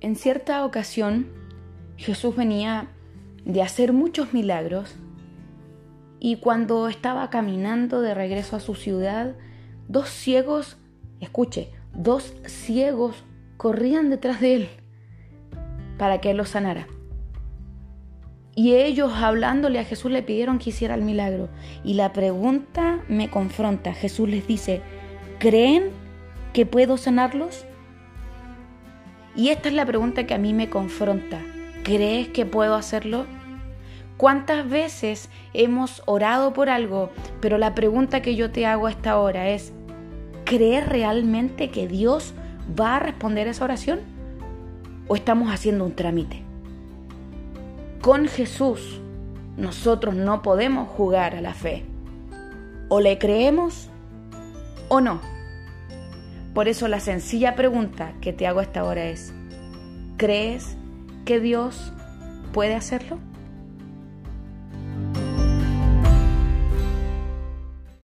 En cierta ocasión, Jesús venía de hacer muchos milagros y cuando estaba caminando de regreso a su ciudad, dos ciegos, escuche, dos ciegos corrían detrás de él para que él los sanara. Y ellos hablándole a Jesús le pidieron que hiciera el milagro. Y la pregunta me confronta. Jesús les dice, ¿creen que puedo sanarlos? Y esta es la pregunta que a mí me confronta. ¿Crees que puedo hacerlo? ¿Cuántas veces hemos orado por algo, pero la pregunta que yo te hago a esta hora es, ¿crees realmente que Dios va a responder esa oración? ¿O estamos haciendo un trámite? Con Jesús nosotros no podemos jugar a la fe. O le creemos o no. Por eso la sencilla pregunta que te hago a esta hora es, ¿crees que Dios puede hacerlo?